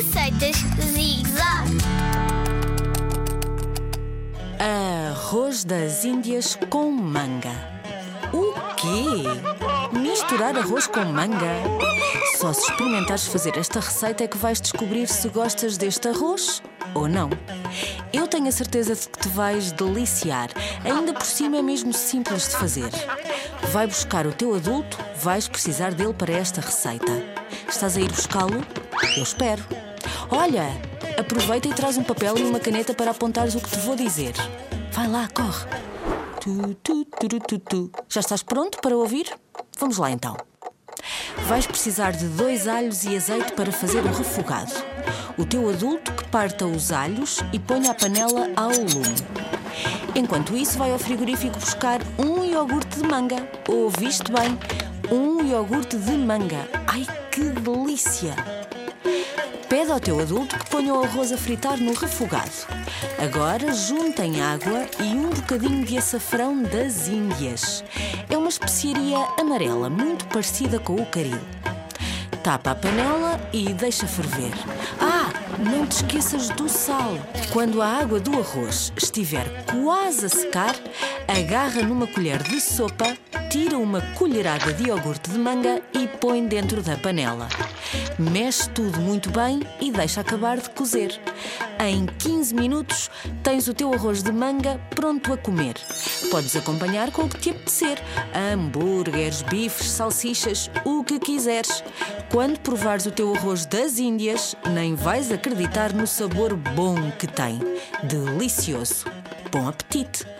Receitas Zig Zag. Arroz das Índias com manga. O quê? Misturar arroz com manga? Só se experimentares fazer esta receita é que vais descobrir se gostas deste arroz ou não. Eu tenho a certeza de que te vais deliciar. Ainda por cima é mesmo simples de fazer. Vai buscar o teu adulto, vais precisar dele para esta receita. Estás a ir buscá-lo? Eu espero. Olha, aproveita e traz um papel e uma caneta para apontares o que te vou dizer. Vai lá, corre. Tu, tu, tu, tu, tu. Já estás pronto para ouvir? Vamos lá então. Vais precisar de dois alhos e azeite para fazer o refogado. O teu adulto que parta os alhos e ponha a panela ao lume. Enquanto isso, vai ao frigorífico buscar um iogurte de manga. Ouviste bem? Um iogurte de manga. Ai, que delícia! Pede ao teu adulto que ponha o arroz a fritar no refogado. Agora juntem água e um bocadinho de açafrão das Índias. É uma especiaria amarela, muito parecida com o caril. Tapa a panela e deixa ferver. Ah, não te esqueças do sal. Quando a água do arroz estiver quase a secar, agarra numa colher de sopa, tira uma colherada de iogurte de manga e põe dentro da panela. Mexe tudo muito bem e deixa acabar de cozer. Em 15 minutos tens o teu arroz de manga pronto a comer. Podes acompanhar com o que te apetecer: hambúrgueres, bifes, salsichas, o que quiseres. Quando provares o teu arroz das Índias, nem vais acreditar no sabor bom que tem. Delicioso. Bom apetite!